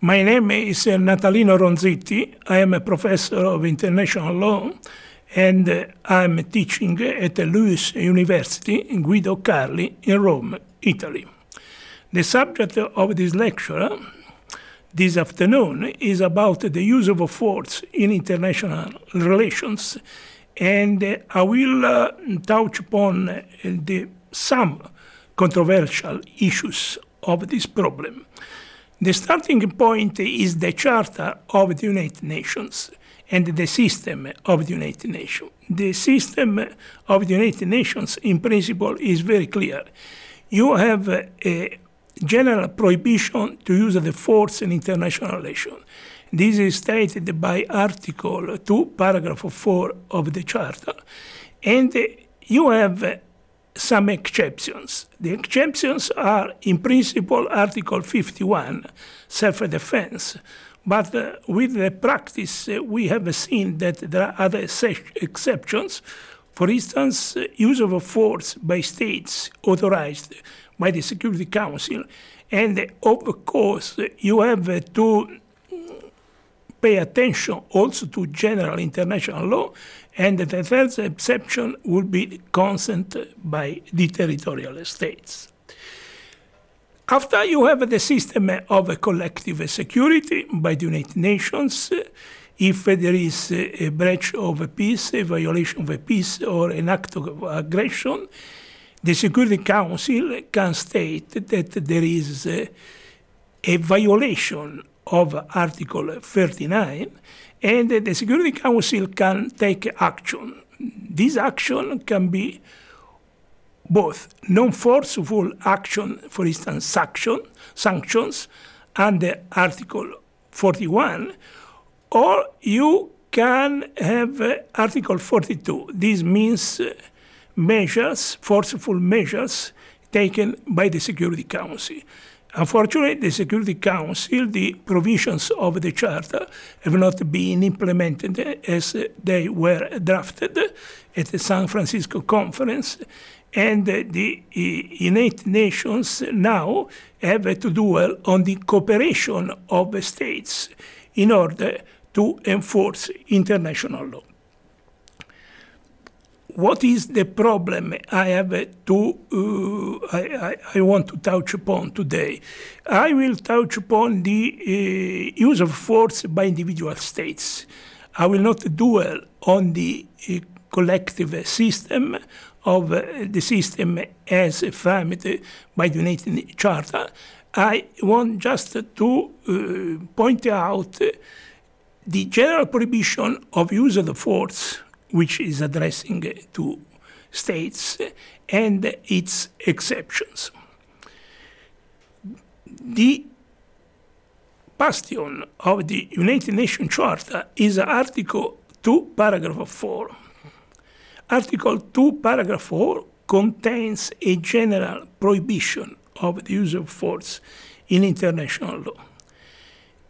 My name is uh, Natalino Ronzitti. I am a professor of international law and uh, I'm teaching at the LUISS University Guido Carli in Rome, Italy. The subject of this lecture this afternoon is about the use of force in international relations, and I will uh, touch upon the, some controversial issues of this problem. The starting point is the Charter of the United Nations and the system of the United Nations. The system of the United Nations, in principle, is very clear. You have a general prohibition to use the force in international relations. This is stated by Article 2, Paragraph 4 of the Charter. And you have some exceptions. The exceptions are, in principle, Article 51, self defense. But uh, with the practice, uh, we have seen that there are other exceptions. For instance, uh, use of force by states authorized by the Security Council. And of course, you have to pay attention also to general international law, and the third exception would be consent by the territorial states. After you have the system of collective security by the United Nations, if there is a breach of peace, a violation of peace, or an act of aggression, the Security Council can state that there is a, a violation of Article 39, and the Security Council can take action. This action can be both non-forceful action, for instance, sanction, sanctions under Article 41, or you can have uh, Article 42. This means uh, measures, forceful measures taken by the Security Council. Unfortunately, the Security Council, the provisions of the Charter have not been implemented as they were drafted at the San Francisco Conference, and the eh, United Nations now have to dwell on the cooperation of states in order to enforce international law what is the problem I have to uh, I, I, I, want to touch upon today? I will touch upon the uh, use of force by individual states. I will not dwell on the uh, collective system of uh, the system as framed by the United Charter. I want just to uh, point out the general prohibition of use of the force which is addressing to states and its exceptions. The bastion of the United Nations Charter is Article 2, Paragraph 4. Article 2, Paragraph 4 contains a general prohibition of the use of force in international law.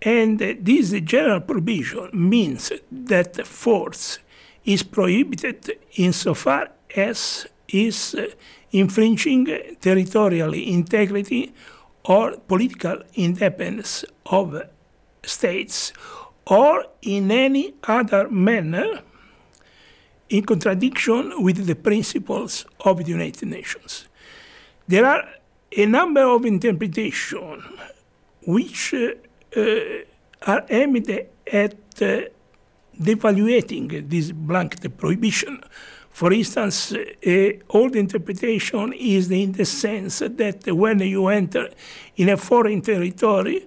And this general prohibition means that force is prohibited insofar as is uh, infringing territorial integrity or political independence of states or in any other manner in contradiction with the principles of the United Nations. There are a number of interpretations which uh, uh, are aimed at uh, devaluating this blanket prohibition. For instance, uh, old interpretation is in the sense that when you enter in a foreign territory,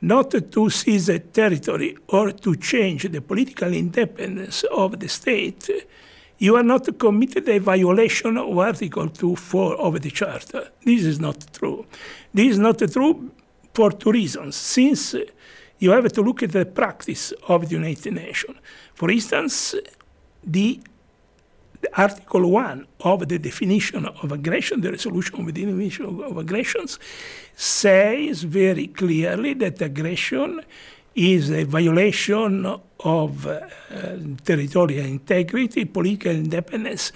not to seize a territory or to change the political independence of the state, you are not committed a violation of Article 2.4 of the Charter. This is not true. This is not true for two reasons. Since you have to look at the practice of the United Nations. For instance, the, the Article 1 of the definition of aggression, the resolution of the definition of aggressions, says very clearly that aggression is a violation of uh, territorial integrity, political independence,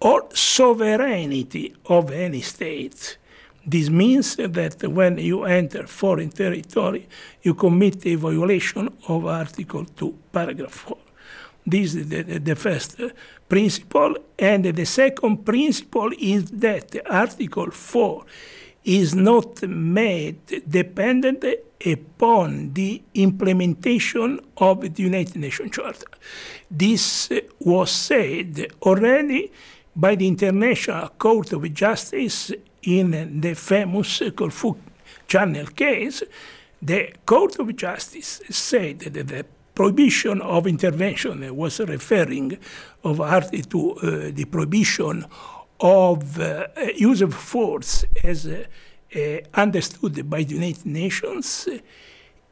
or sovereignty of any state. This means that when you enter foreign territory, you commit a violation of Article 2, Paragraph 4. This is the, the first principle. And the second principle is that Article 4 is not made dependent upon the implementation of the United Nations Charter. This was said already by the International Court of Justice in the famous Corfu Channel case. The Court of Justice said that the prohibition of intervention was referring of Article to uh, the prohibition of uh, use of force as uh understood by the United Nations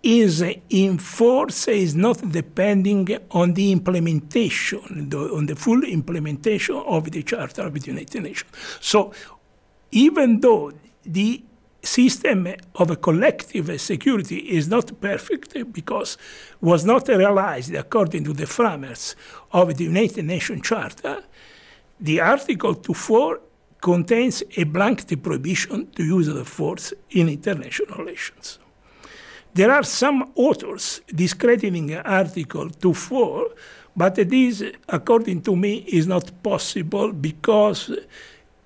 is in force is not depending on the implementation, the, on the full implementation of the Charter of the United Nations. So even though the system of a collective security is not perfect because was not realized according to the framers of the United Nations Charter, the Article 24 contains a blanket prohibition to use of force in international relations. There are some authors discrediting Article 24, but this, according to me, is not possible because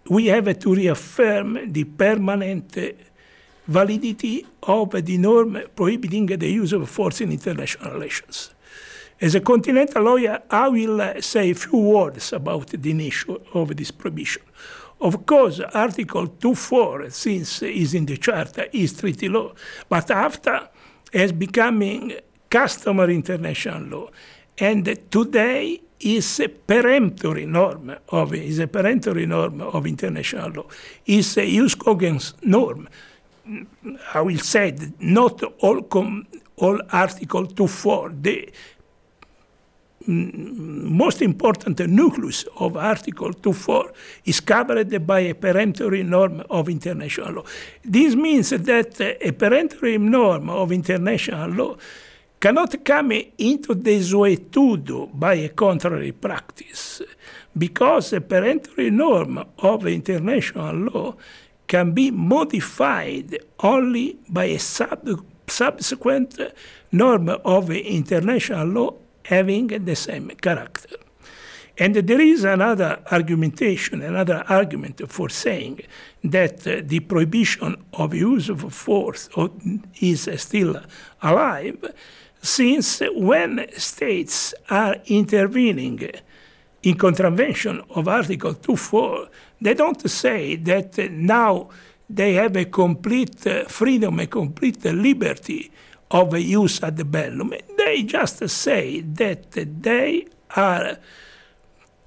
we have to reaffirm the permanent validity of the norm prohibiting the use of force in international relations. As a continental lawyer, I will say a few words about the issue of this prohibition. Of course, Article 2.4, since is in the Charter, is treaty law, but after is becoming customary international law. And today is a peremptory norm of is a peremptory norm of international law. Is a jus cogens norm. I will say that not all com, all Article 2.4. The most important nucleus of Article 2.4 is covered by a peremptory norm of international law. This means that a peremptory norm of international law cannot come into desuetudo by a contrary practice, because a peremptory norm of international law can be modified only by a sub subsequent norm of international law having the same character. And there is another argumentation, another argument for saying that uh, the prohibition of use of force is still alive, since when states are intervening in contravention of Article 2.4, they don't say that now they have a complete uh, freedom, a complete liberty of jus ad bellum. They just say that they are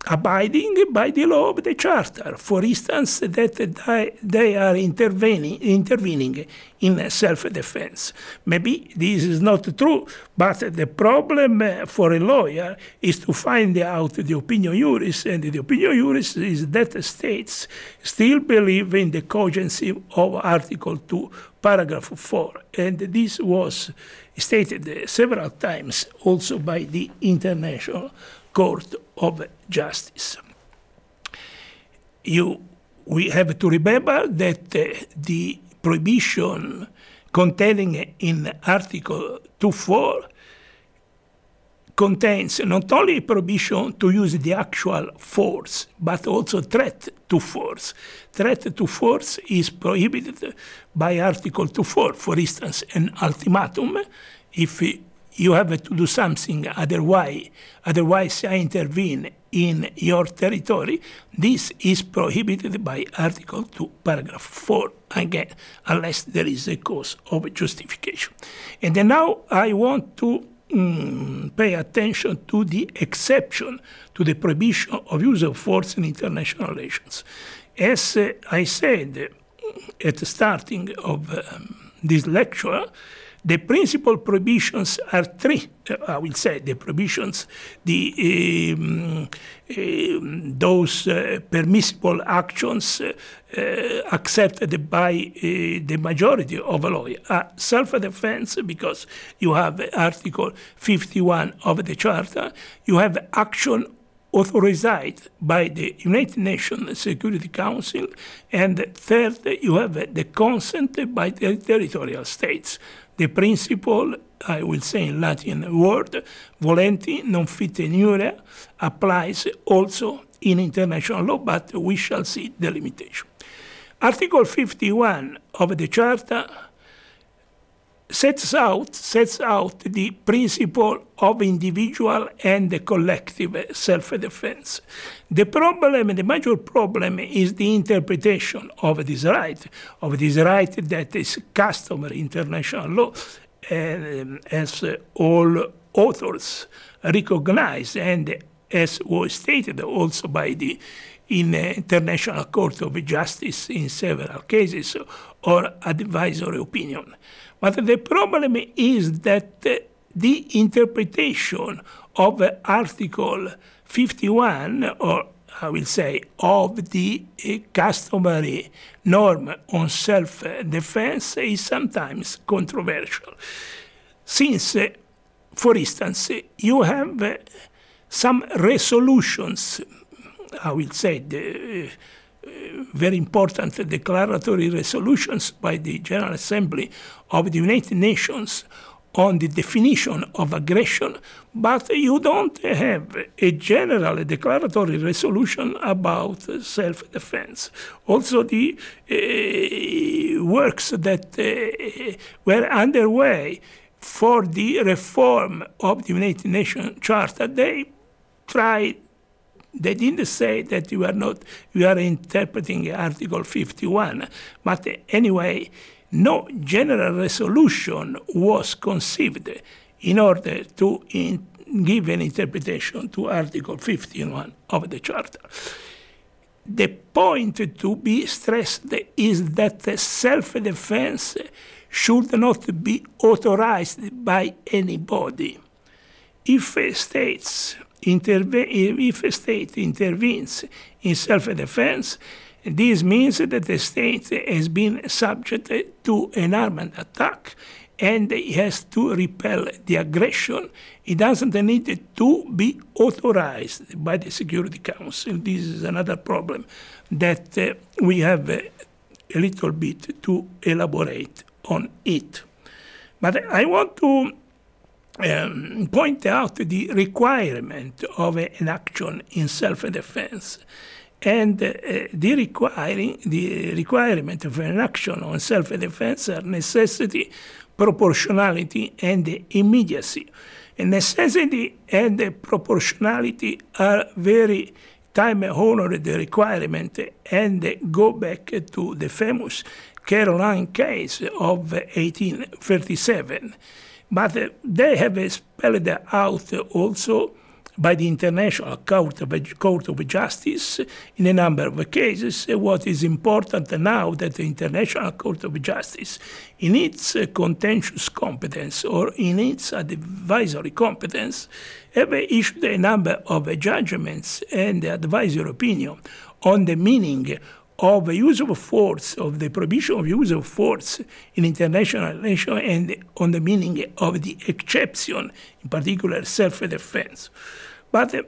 abiding by the law of the Charter. For instance, that they are intervening, intervening in self-defense. Maybe this is not true, but the problem uh, for a lawyer is to find out the opinio juris, and the opinio juris is that states still believe in the cogency of Article 2, Paragraph 4, and this was stated several times also by the International Court of Justice. You, we have to remember that uh, the prohibition contained in Article 2.4 contains not only prohibition to use the actual force, but also threat to force. Threat to force is prohibited by Article 2.4. For instance, an ultimatum, if you have to do something, otherwise, otherwise I intervene in your territory, this is prohibited by Article 2, Paragraph 4, again, unless there is a cause of justification. And then now I want to mm, pay attention to the exception to the prohibition of use of force in international relations. As uh, I said at the starting of um, this lecture, the principal prohibitions are three, uh, I will say, the prohibitions, the, um, uh, those uh, permissible actions uh, accepted by uh, the majority of a lawyer are self-defense because you have Article 51 of the Charter, you have action authorized by the United Nations Security Council, and third, you have the consent by the territorial states. The principle, I will say in Latin word, volenti non fide applies also in international law, but we shall see the limitation. Article 51 of the Charter sets out, sets out the principle of individual and collective self-defense. The problem, the major problem is the interpretation of this right, of this right that is customary international law, and as all authors recognize, and as was stated also by the in the International Court of Justice in several cases, or advisory opinion. But the problem is that uh, the interpretation of Article 51, or I will say, of the uh, customary norm on self defense is sometimes controversial. Since, uh, for instance, you have some resolutions, I will say, the, very important declaratory resolutions by the General Assembly of the United Nations on the definition of aggression, but you don't have a general declaratory resolution about self defense. Also, the uh, works that uh, were underway for the reform of the United Nations Charter, they tried they didn't say that you are not you are interpreting Article 51, but anyway, no general resolution was conceived in order to in, give an interpretation to Article 51 of the Charter. The point to be stressed is that self-defense should not be authorized by anybody. If states if a state intervenes in self-defense, this means that the state has been subject to an armed attack and has to repel the aggression. It doesn't need to be authorized by the Security Council. This is another problem that uh, we have uh, a little bit to elaborate on it. But I want to um, point out the requirement of an action in self-defense and uh, the, requiring, the requirement of an action on self-defense are necessity, proportionality, and immediacy. And necessity and proportionality are very time-honored requirement and go back to the famous Caroline case of 1837 but uh, they have spelled out also by the International Court of, Court of Justice in a number of cases. What is important now that the International Court of Justice, in its contentious competence or in its advisory competence, have issued a number of judgments and advisory opinion on the meaning of the use of force, of the prohibition of use of force in international relations, and on the meaning of the exception, in particular self-defense. But uh,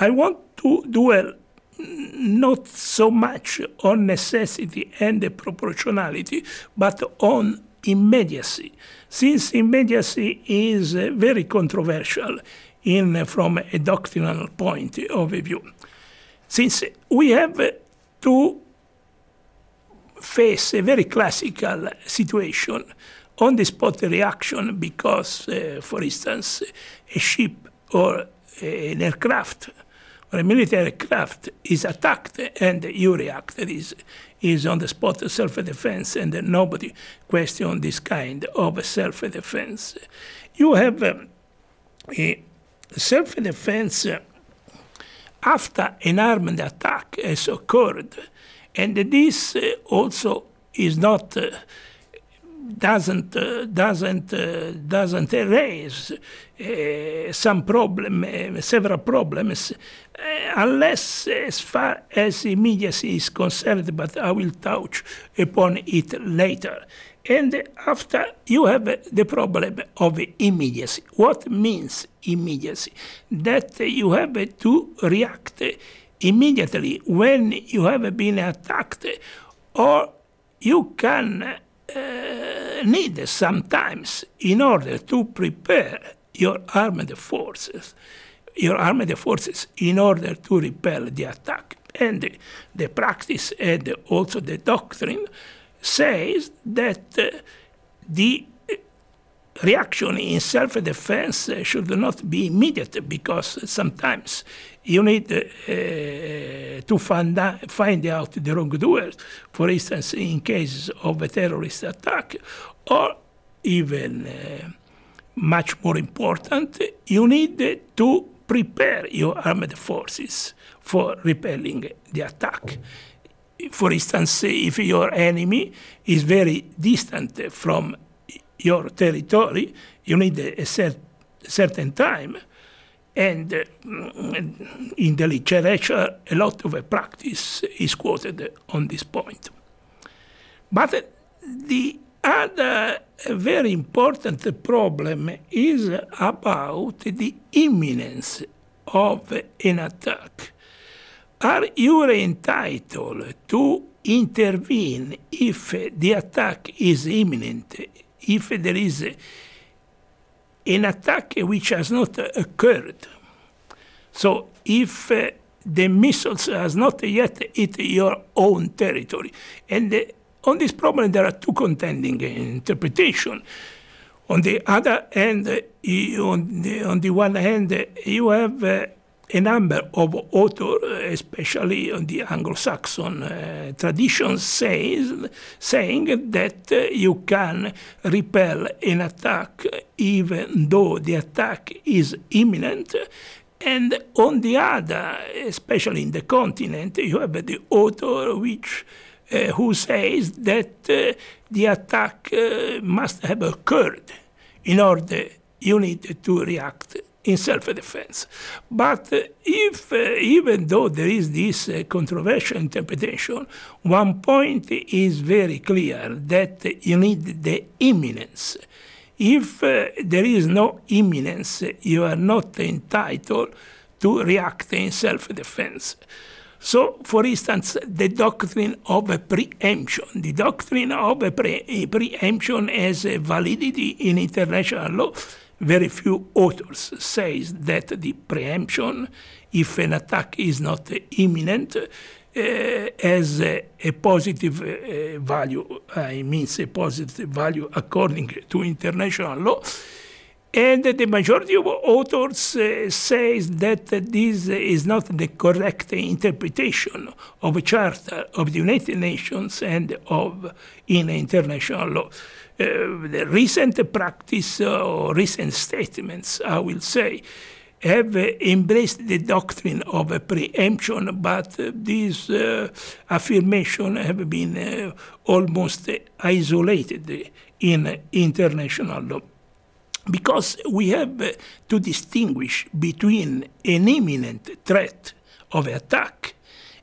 I want to dwell not so much on necessity and proportionality, but on immediacy, since immediacy is uh, very controversial in, from a doctrinal point of view. Since we have to face a very classical situation on the spot reaction because, uh, for instance, a ship or an aircraft or a military aircraft is attacked and you react. It is, is on the spot self-defense and nobody question this kind of self-defense. You have um, a self-defense after an armed attack has occurred. And this uh, also is not uh, doesn't uh, doesn't uh, doesn't erase uh, some problem, uh, several problems, unless as far as immediacy is concerned. But I will touch upon it later. And after you have the problem of immediacy. What means immediacy? That you have to react immediately when you have been attacked, or you can uh, need sometimes in order to prepare your armed forces, your armed forces in order to repel the attack. And the practice and also the doctrine says that uh, the reaction in self-defense should not be immediate because sometimes you need uh, to find out, find out the wrongdoers, for instance, in cases of a terrorist attack, or even uh, much more important, you need to prepare your armed forces for repelling the attack. For instance, if your enemy is very distant from your territory, you need a cert certain time. And uh, in the literature, a lot of practice is quoted on this point. But the other very important problem is about the imminence of an attack. Are you entitled to intervene if the attack is imminent, if there is an attack which has not occurred? So if the missiles has not yet hit your own territory, and on this problem there are two contending interpretations. On the other hand, on the, on the one hand, you have a number of authors, especially on the Anglo-Saxon uh, tradition, says, saying that uh, you can repel an attack even though the attack is imminent. And on the other, especially in the continent, you have the author which uh, who says that uh, the attack uh, must have occurred in order you need to react in self-defense. But if, uh, even though there is this uh, controversial interpretation, one point is very clear that you need the imminence. If uh, there is no imminence, you are not entitled to react in self-defense. So, for instance, the doctrine of preemption. The doctrine of pre preemption has validity in international law very few authors says that the preemption, if an attack is not imminent, uh, has a, a positive uh, value. I mean, a positive value according to international law. And the majority of authors uh, says that this is not the correct interpretation of a charter of the United Nations and of in international law. Uh, the recent practice or recent statements, I will say, have embraced the doctrine of preemption, but these uh, affirmations have been uh, almost isolated in international law. Because we have to distinguish between an imminent threat of attack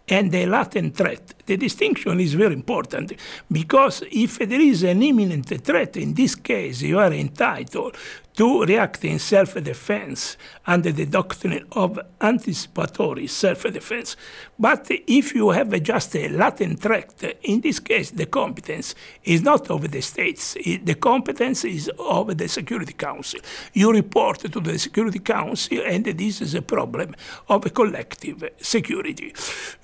and a latent threat. The distinction is very important because if there is an imminent threat, in this case, you are entitled to react in self-defense under the doctrine of anticipatory self-defense. But if you have just a latent threat, in this case the competence is not of the states, the competence is of the Security Council. You report to the Security Council and this is a problem of collective security.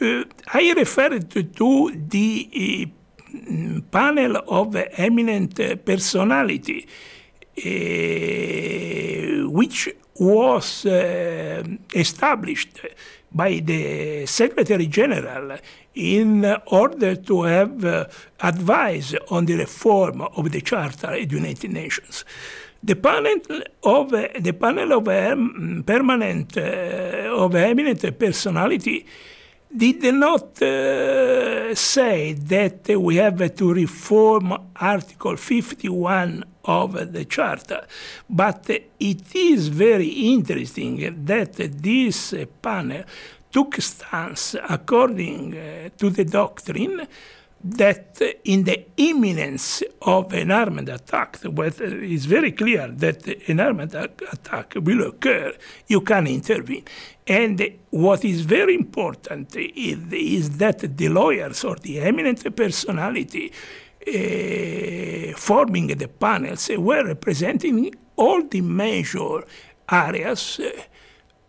Uh, I referred to, to the panel of eminent personality which was established by the Secretary General in order to have uh, advice on the reform of the Charter of the United Nations. The panel of the panel of um, permanent uh, of eminent personality did not uh, say that we have to reform Article 51 of the Charter. But it is very interesting that this panel took stance according uh, to the doctrine that in the imminence of an armed attack, whether it's very clear that an armed attack will occur, you can intervene. And what is very important is, is that the lawyers or the eminent personality uh, forming the panels were representing all the major areas uh,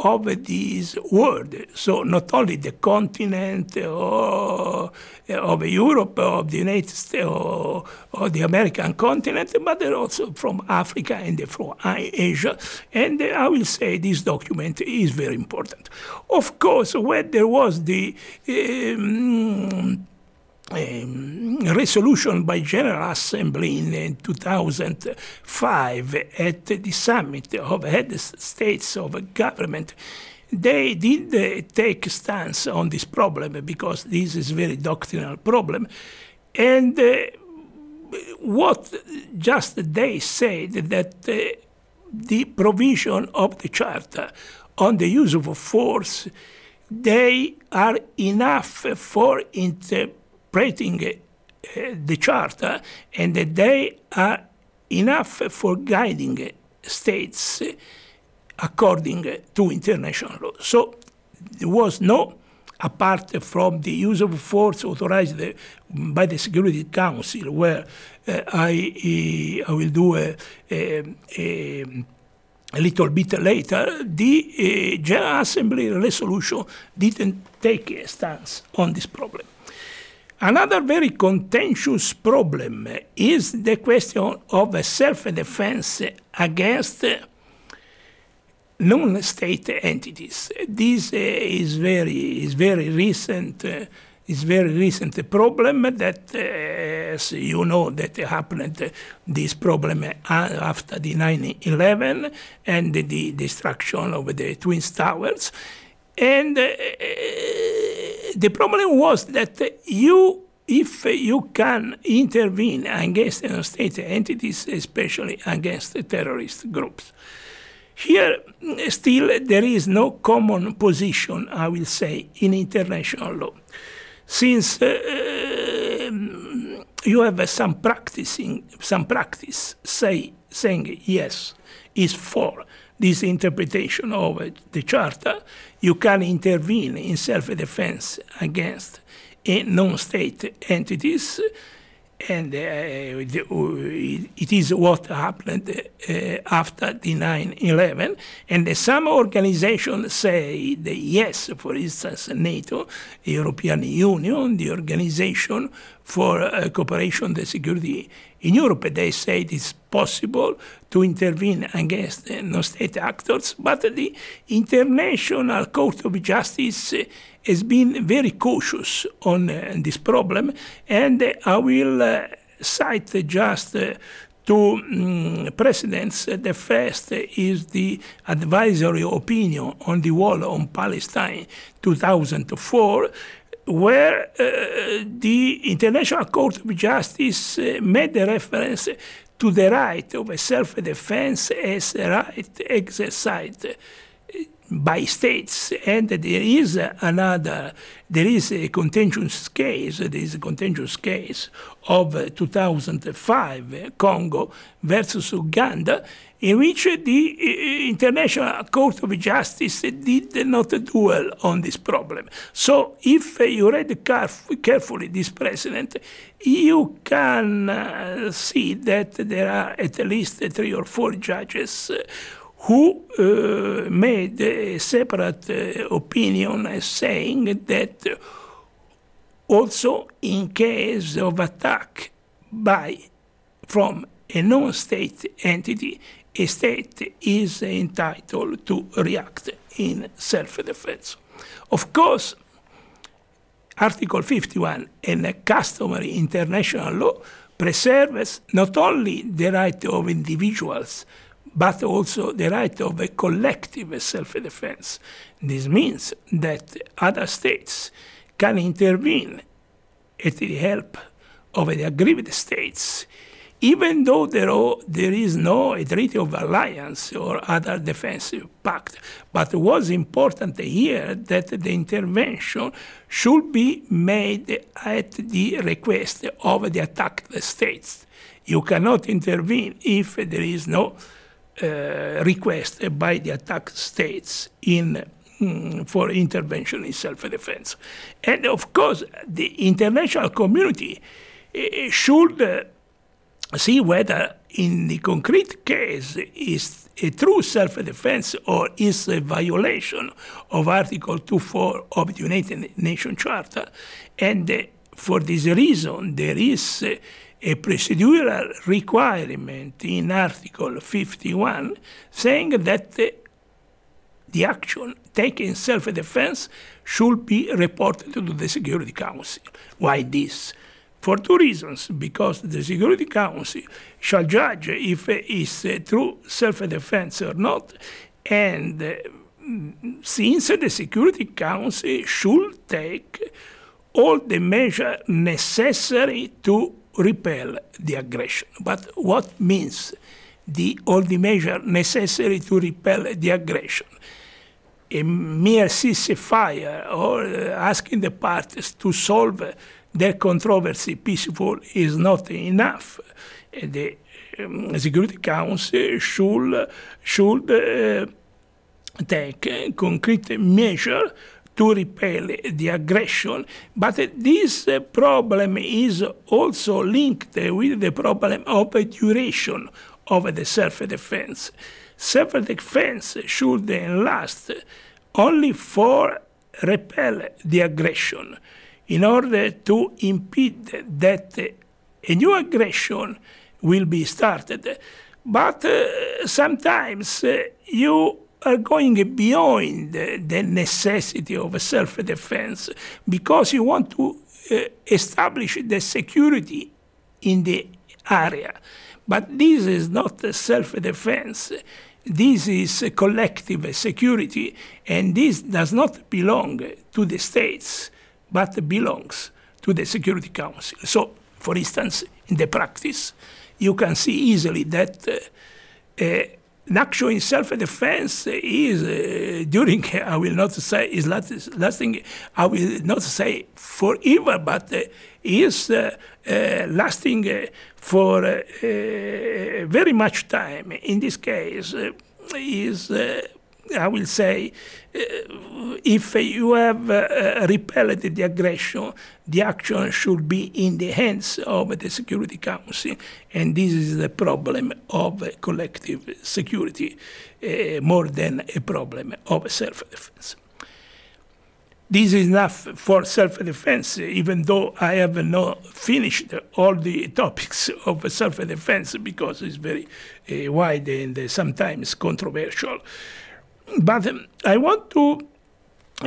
of this world. So not only the continent or, of Europe of the United States or, or, the American continent, but also from Africa and from Asia. And I will say this document is very important. Of course, when there was the um, resolution by General Assembly in 2005 at the summit of heads states of government, they did uh, take stance on this problem because this is very doctrinal problem. And uh, what just they said that uh, the provision of the charter on the use of force, they are enough for inter interpreting uh, the Charter eh, and that they are enough for guiding states according to international law. So there was no, apart from the use of force authorized by the Security Council, where uh, I, I will do a, a, a a little bit later, the uh, General Assembly resolution didn't take a stance on this problem. Another very contentious problem is the question of self-defense against non-state entities. This uh, is very is very recent. Uh, is very recent problem that, uh, as you know, that happened. This problem after the 9/11 and the destruction of the Twin Towers, and the problem was that you, if you can intervene against state entities, especially against terrorist groups. Here, still, there is no common position, I will say, in international law. Since uh, you have some practicing, some practice say, saying yes is for this interpretation of the Charter, you can intervene in self-defense against non-state entities, and uh, it is what happened uh, after the 9-11. And some organizations say that yes, for instance, NATO, European Union, the Organization for uh, Cooperation and Security in Europe, they say it is possible to intervene against uh, non-state actors, but the International Court of Justice uh, has been very cautious on uh, this problem, and I will cite just two um, precedents. The first is the advisory opinion on the wall on Palestine 2004, where uh, the International Court of Justice uh, made a reference to the right of self-defense as a right exercised by states, and there is another, there is a contentious case, there is a contentious case of 2005, Congo versus Uganda, in which the uh, International Court of Justice did not dwell on this problem. So if you read caref- carefully this precedent, you can uh, see that there are at least three or four judges who made a separate opinion saying that also in case of attack by from a non-state entity a state is entitled to react in self-defense. Of course, Article 51 in customary international law preserves not only the right of individuals, but also the right of a collective self-defense. This means that other states can intervene at the help of the aggrieved states even though there, are, there is no treaty of alliance or other defensive pact. But was important here that the intervention should be made at the request of the attacked states. You cannot intervene if there is no uh, request by the attacked states in mm, for intervention in self-defense. And of course, the international community uh, should uh, see whether in the concrete case is a true self-defense or is a violation of Article 2.4 of the United Nations Charter. And uh, for this reason, there is uh, a procedural requirement in Article 51 saying that uh, the action taken in self-defense should be reported to the Security Council. Why this? For two reasons. Because the Security Council shall judge if it is uh, true self-defense or not, and uh, since the Security Council should take all the measures necessary to repel the aggression. But what means the, all the measures necessary to repel the aggression? A mere ceasefire or uh, asking the parties to solve their controversy peaceful is not enough. The um, Security Council should, should uh, take concrete measures to repel the aggression. But this uh, problem is also linked with the problem of duration of the self-defense. Self-defense should last only for repel the aggression in order to impede that a new aggression will be started. But uh, sometimes uh, you are going beyond the necessity of self-defense because you want to uh, establish the security in the area. But this is not self-defense. This is collective security, and this does not belong to the states but belongs to the Security Council. So, for instance, in the practice, you can see easily that uh, uh, an action in self-defense is uh, during, I will not say, is last, lasting, I will not say forever, but uh, is uh, uh, lasting for very much time. In this case, is I will say, uh, if you have uh, repelled the aggression, the action should be in the hands of the Security Council, and this is the problem of collective security uh, more than a problem of self-defense. This is enough for self-defense, even though I have not finished all the topics of self-defense because it's very uh, wide and sometimes controversial. But um, I want to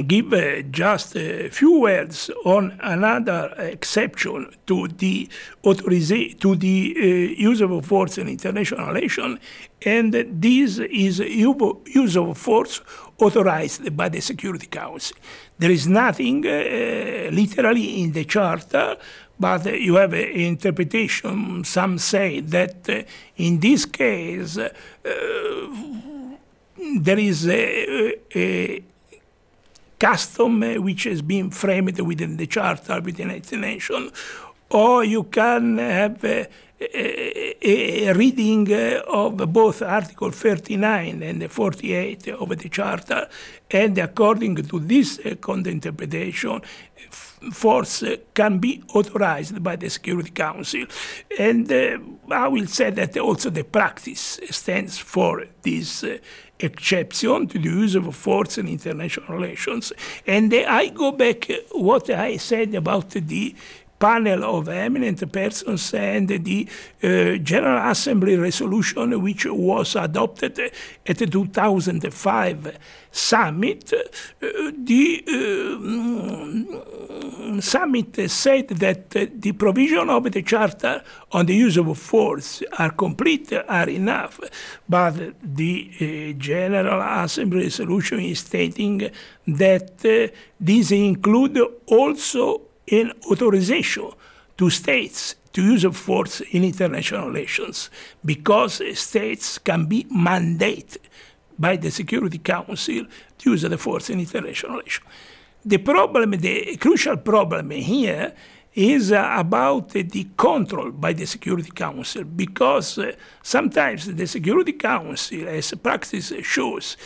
give uh, just a few words on another exception to the to the uh, use of force in international relations, and this is use of force authorized by the Security Council. There is nothing uh, literally in the Charter, but you have an interpretation. Some say that uh, in this case, uh, there is a, a custom which has been framed within the Charter within the United Nations, or you can have a, a, a, reading of both Article 39 and 48 of the Charter, and according to this content interpretation, force can be authorized by the Security Council. And uh, I will say that also the practice stands for this uh, exception to the use of force in international relations. And I go back what I said about the panel of eminent persons and the uh, General Assembly resolution which was adopted at the 2005 summit. Uh, the uh, summit said that the provision of the Charter on the use of force are complete, are enough, but the uh, General Assembly resolution is stating that uh, these include also an authorization to states to use of force in international relations because states can be mandated by the Security Council to use the force in international relations. The problem, the crucial problem here is uh, about the control by the Security Council because uh, sometimes the Security Council, as practice shows,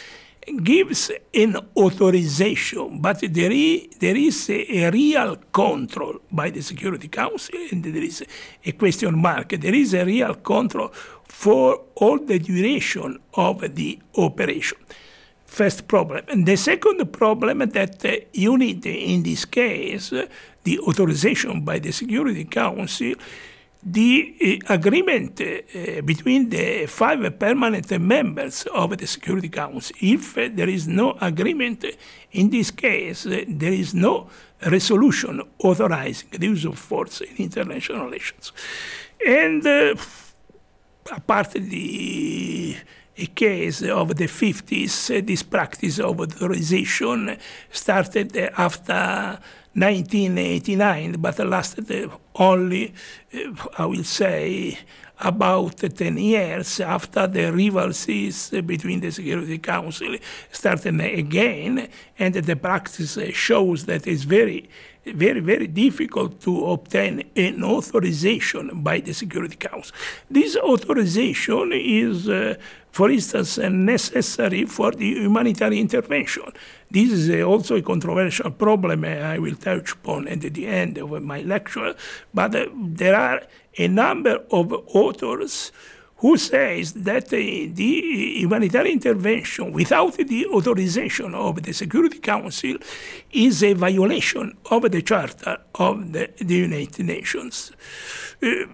gives an authorization, but there is, there is a, a, real control by the Security Council, and there is a question mark. There is a real control for all the duration of the operation. First problem. And the second problem that uh, you need in this case, uh, the authorization by the Security Council, the uh, agreement uh, between the five permanent members of the Security Council. If there is no agreement, in this case, there is no resolution authorizing the use of force in international relations. And uh, apart the case of the 50s, this practice of authorization started after 1989, but lasted only, uh, I will say, about 10 years after the rivalries between the Security Council started again, and the practice shows that it's very, very, very difficult to obtain an authorization by the Security Council. This authorization is uh, for instance, necessary for the humanitarian intervention. This is also a controversial problem I will touch upon at the end of my lecture, but uh, there are a number of authors who says that the humanitarian intervention without the authorization of the Security Council is a violation of the Charter of the, the United Nations. Uh,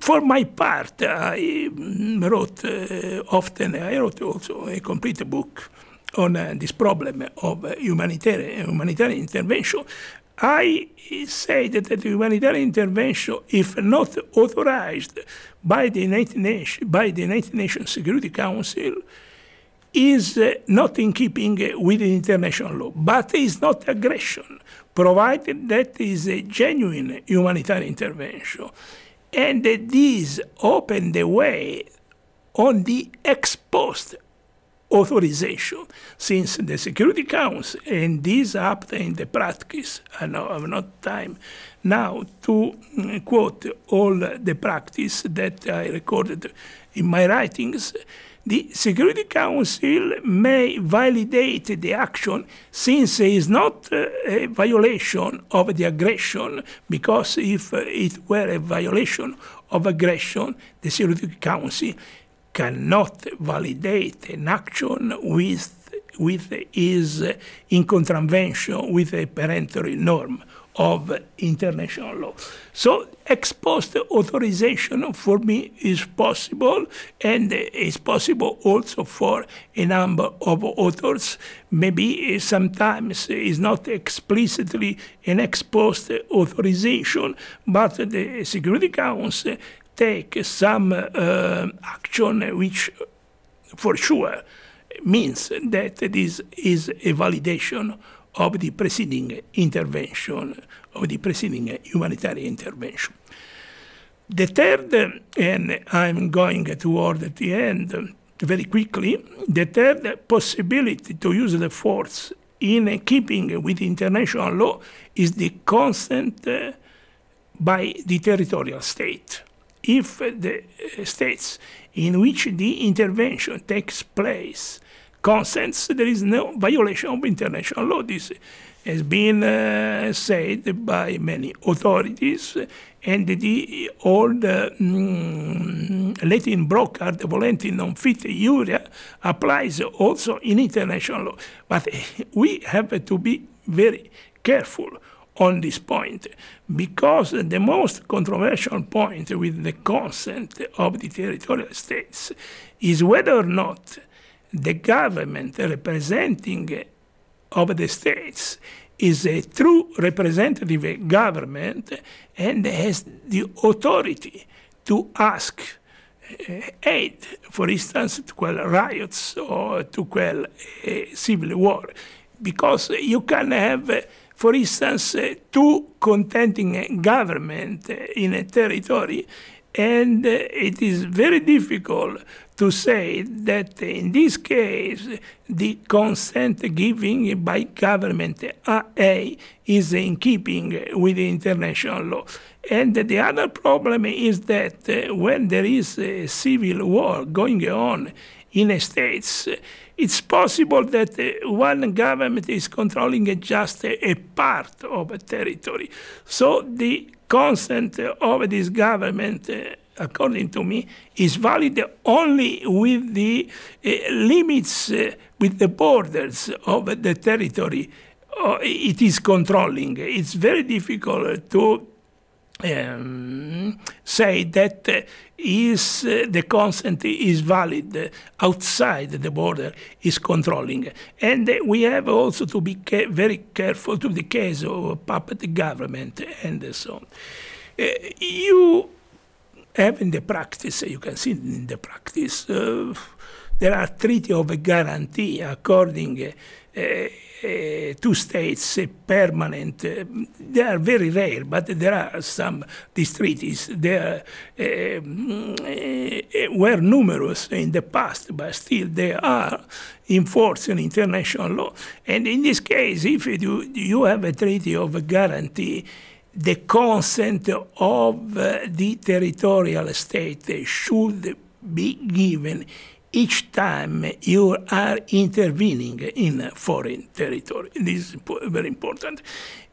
for my part, I wrote uh, often, I wrote also a complete book on uh, this problem of humanitarian, humanitarian intervention. I say that the humanitarian intervention, if not authorized by the United Nations, by the United Nations Security Council, is uh, not in keeping with international law, but is not aggression, provided that is a genuine humanitarian intervention. And this opened the way on the ex post authorization, since the Security Council and this act in the practice, I know I have not time now to mm, quote all the practice that I recorded in my writings, the Security Council may validate the action since it is not uh, a violation of the aggression, because if it were a violation of aggression, the Security Council cannot validate an action with with is in contravention with a peremptory norm of international law. So ex post authorization for me is possible and is possible also for a number of authors. Maybe sometimes is not explicitly an ex post authorization, but the Security Council take some uh, action which for sure means that this is a validation of the preceding intervention, of the preceding humanitarian intervention. The third, and I'm going toward the end very quickly, the third possibility to use the force in keeping with international law is the consent uh, by the territorial state. If the states in which the intervention takes place consents, there is no violation of international law. This has been uh, said by many authorities, and the old uh, mm, Latin brocard, volenti non fit injuria, applies also in international law. But we have to be very careful on this point because the most controversial point with the consent of the territorial states is whether or not the government representing of the states is a true representative government and has the authority to ask uh, aid, for instance, to quell riots or to quell a civil war. Because you can have for instance, uh, contending eh, government eh, in a territory, and it is very difficult to say that in this case the consent given by government A is in keeping with international law. And the other problem is that when there is a civil war going on in the states, it's possible that uh, one government is controlling just a part of a territory. So the consent of this government uh, according to me, is valid only with the uh, limits, with the borders of the territory it is controlling. It's very difficult to um, say that uh, is uh, the consent is valid outside the border is controlling. And uh, we have also to be ca- very careful to the case of puppet government and so on. Uh, you have in the practice, you can see in the practice, uh, there are treaty of guarantee according uh, uh, to states permanent. they are very rare, but there are some these treaties. They are, were numerous in the past, but still they are enforcing international law. And in this case, if you, you have a treaty of guarantee, the consent of the territorial state should be given each time you are intervening in foreign territory. This is very important.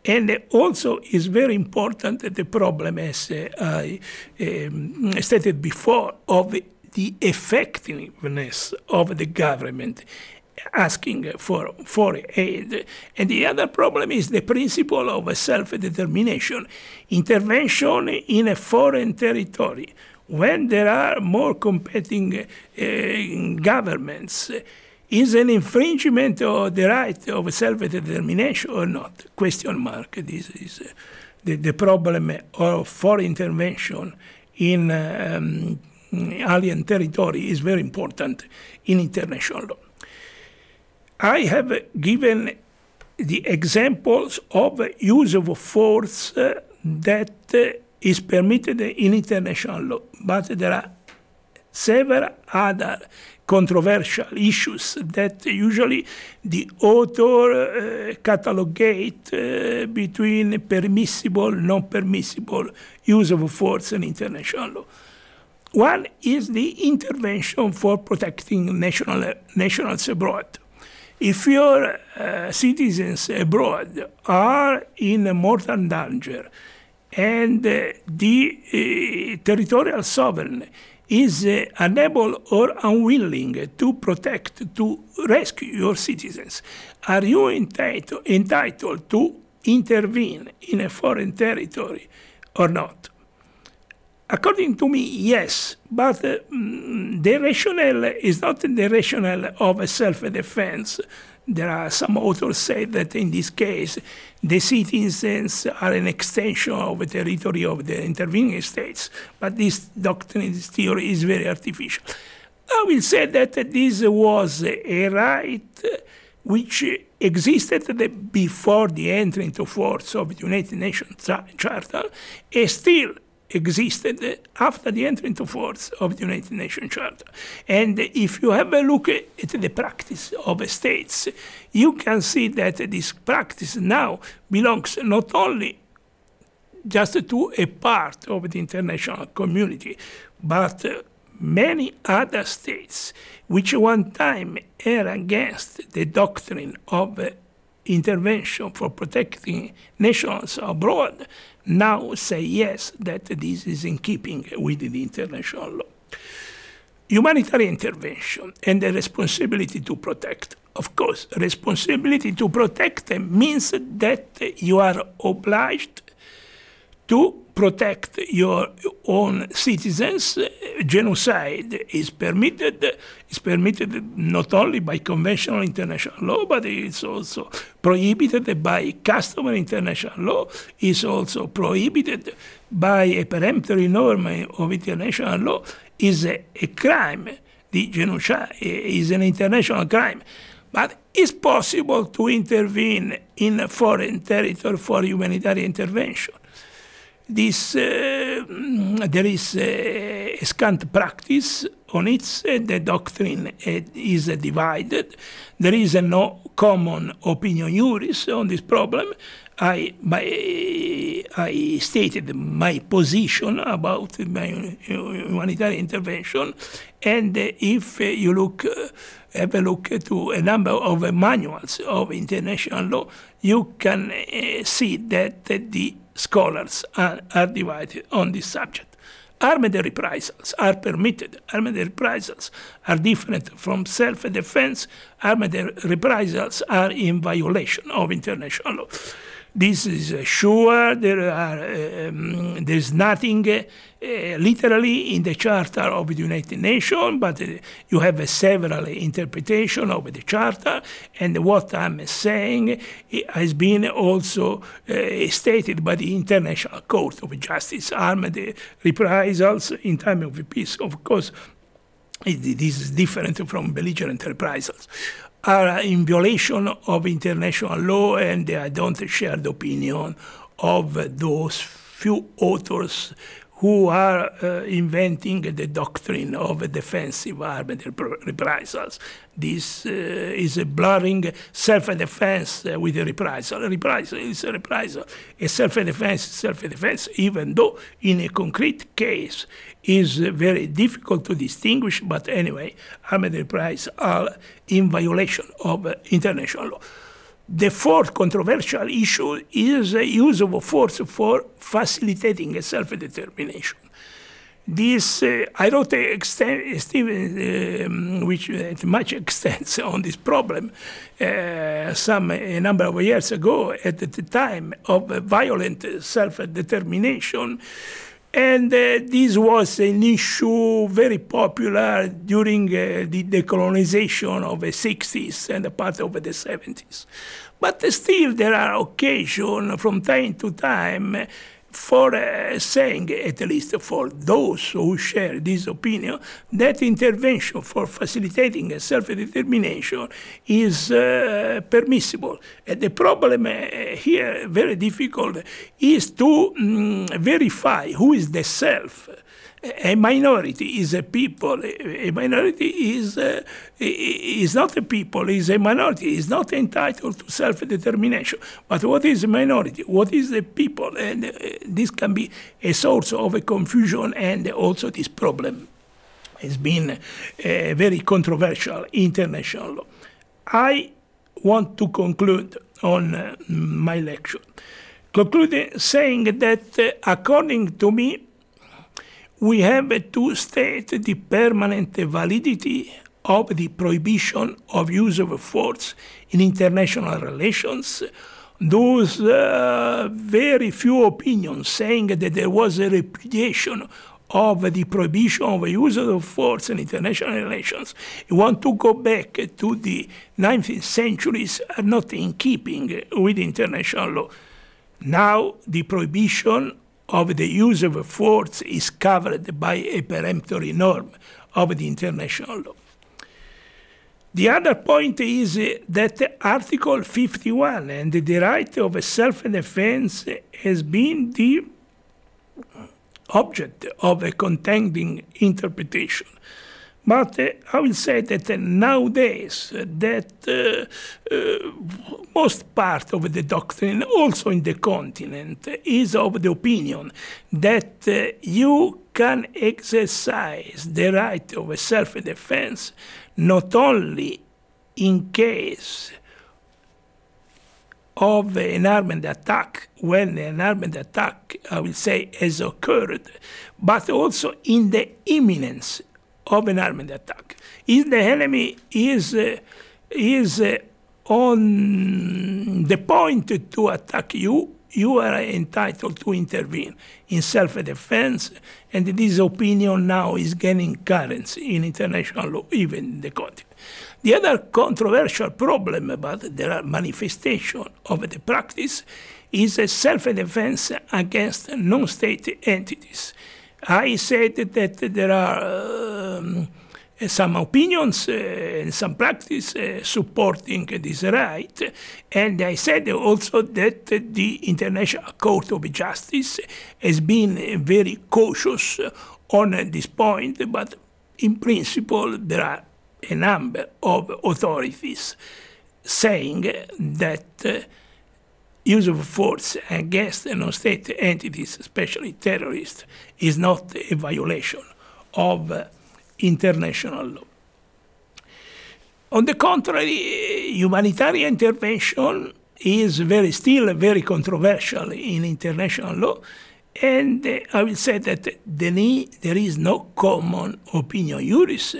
And also is very important the problem, as I um, stated before, of the effectiveness of the government asking for, for aid. And the other problem is the principle of self-determination, intervention in a foreign territory. When there are more competing uh, governments, is an infringement of the right of self-determination or not? Question mark. This is uh, the, the problem of foreign intervention in um, alien territory is very important in international law. I have given the examples of use of force uh, that is permitted in international law, but there are several other controversial issues that usually the author uh, catalogate uh, between permissible, non-permissible use of force in international law. One is the intervention for protecting national, nationals abroad. If your uh, citizens abroad are in mortal danger and uh, the uh, territorial sovereign is uh, unable or unwilling to protect, to rescue your citizens, are you entitled, entitled to intervene in a foreign territory or not? According to me, yes, but uh, the rationale is not the rationale of self-defense. There are some authors say that in this case, the citizens are an extension of the territory of the intervening states, but this doctrine, this theory is very artificial. I will say that this was a right which existed before the entry into force of the United Nations Charter, and still existed after the entry into force of the United Nations Charter. And if you have a look at the practice of states, you can see that this practice now belongs not only just to a part of the international community, but many other states which one time were against the doctrine of intervention for protecting nations abroad now say yes, that this is in keeping with the international law. Humanitarian intervention and the responsibility to protect. Of course, responsibility to protect means that you are obliged to protect your own citizens. Genocide is permitted. Is permitted not only by conventional international law, but it's also prohibited by customary international law. Is also prohibited by a peremptory norm of international law. Is a, a crime. The genocide eh, is an international crime. But it's possible to intervene in a foreign territory for humanitarian intervention. This, uh, mm, there is a, a scant practice on it. The doctrine uh, is divided. There is no common opinio juris on this problem. I, my, I stated my position about my humanitarian intervention, and if you look, uh, have a look to a number of manuals of international law, you can see that the scholars are, are divided on this subject. Armed reprisals are permitted. Armed reprisals are different from self-defense. Armed reprisals are in violation of international law. This is uh, sure. There are um, there's nothing uh, literally in the Charter of the United Nations, but uh, you have several interpretations of the Charter. And what I'm saying has been also stated by the International Court of Justice. Armed reprisals in time of peace, of course, this is different from belligerent reprisals are in violation of international law, and I don't share the opinion of those few authors who are uh, inventing the doctrine of defensive armed reprisals. This uh, is a blurring self-defense with a reprisal. A reprisal is a reprisal. A self-defense is self-defense, even though in a concrete case is very difficult to distinguish, but anyway, armed reprisals are in violation of international law. The fourth controversial issue is the use of force for facilitating self-determination. This uh, I wrote a Stephen, um, which much extends on this problem uh, some a number of years ago at the time of violent self-determination. And uh, this was an issue very popular during uh, the decolonization of the 60s and a part of the 70s. But still, there are occasions from time to time for uh, saying, at least for those who share this opinion, that intervention for facilitating self-determination is uh, permissible. And the problem uh, here, very difficult, is to um, verify who is the self a minority is a people. A minority is uh, is not a people. Is a minority. Is not entitled to self-determination. But what is a minority? What is the people? And uh, this can be a source of a confusion, and also this problem has been uh, very controversial international law. I want to conclude on uh, my lecture, concluding saying that uh, according to me we have to state the permanent validity of the prohibition of use of force in international relations. Those uh, very few opinions saying that there was a repudiation of the prohibition of use of force in international relations, you want to go back to the 19th centuries are not in keeping with international law. Now, the prohibition of the use of force is covered by a peremptory norm of the international law. The other point is that Article 51 and the right of self-defense has been the object of a contending interpretation. But uh, I will say that uh, nowadays uh, that uh, uh, most part of the doctrine, also in the continent, is of the opinion that uh, you can exercise the right of self-defense not only in case of an armed attack, when an armed attack, I will say, has occurred, but also in the imminence of an armed attack. If the enemy is, uh, is uh, on the point to attack you, you are entitled to intervene in self-defense, and this opinion now is gaining currency in international law, even in the continent. The other controversial problem about the manifestation of the practice is self-defense against non-state entities. I said that there are um, some opinions uh, and some practice uh, supporting this right. And I said also that the International Court of Justice has been very cautious on this point, but in principle, there are a number of authorities saying that uh, use of force against non-state entities, especially terrorists, is not a violation of uh, international law. On the contrary, humanitarian intervention is very still very controversial in international law, and uh, I will say that the there is no common opinio juris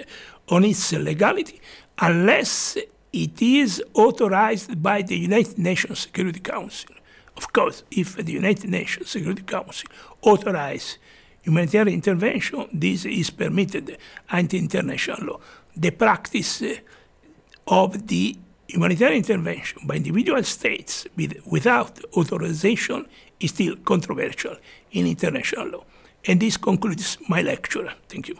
on its legality unless it is authorized by the United Nations Security Council. Of course, if the United Nations Security Council authorizes humanitarian intervention, this is permitted under international law. The practice uh, of the humanitarian intervention by individual states with, without authorization is still controversial in international law. And this concludes my lecture. Thank you.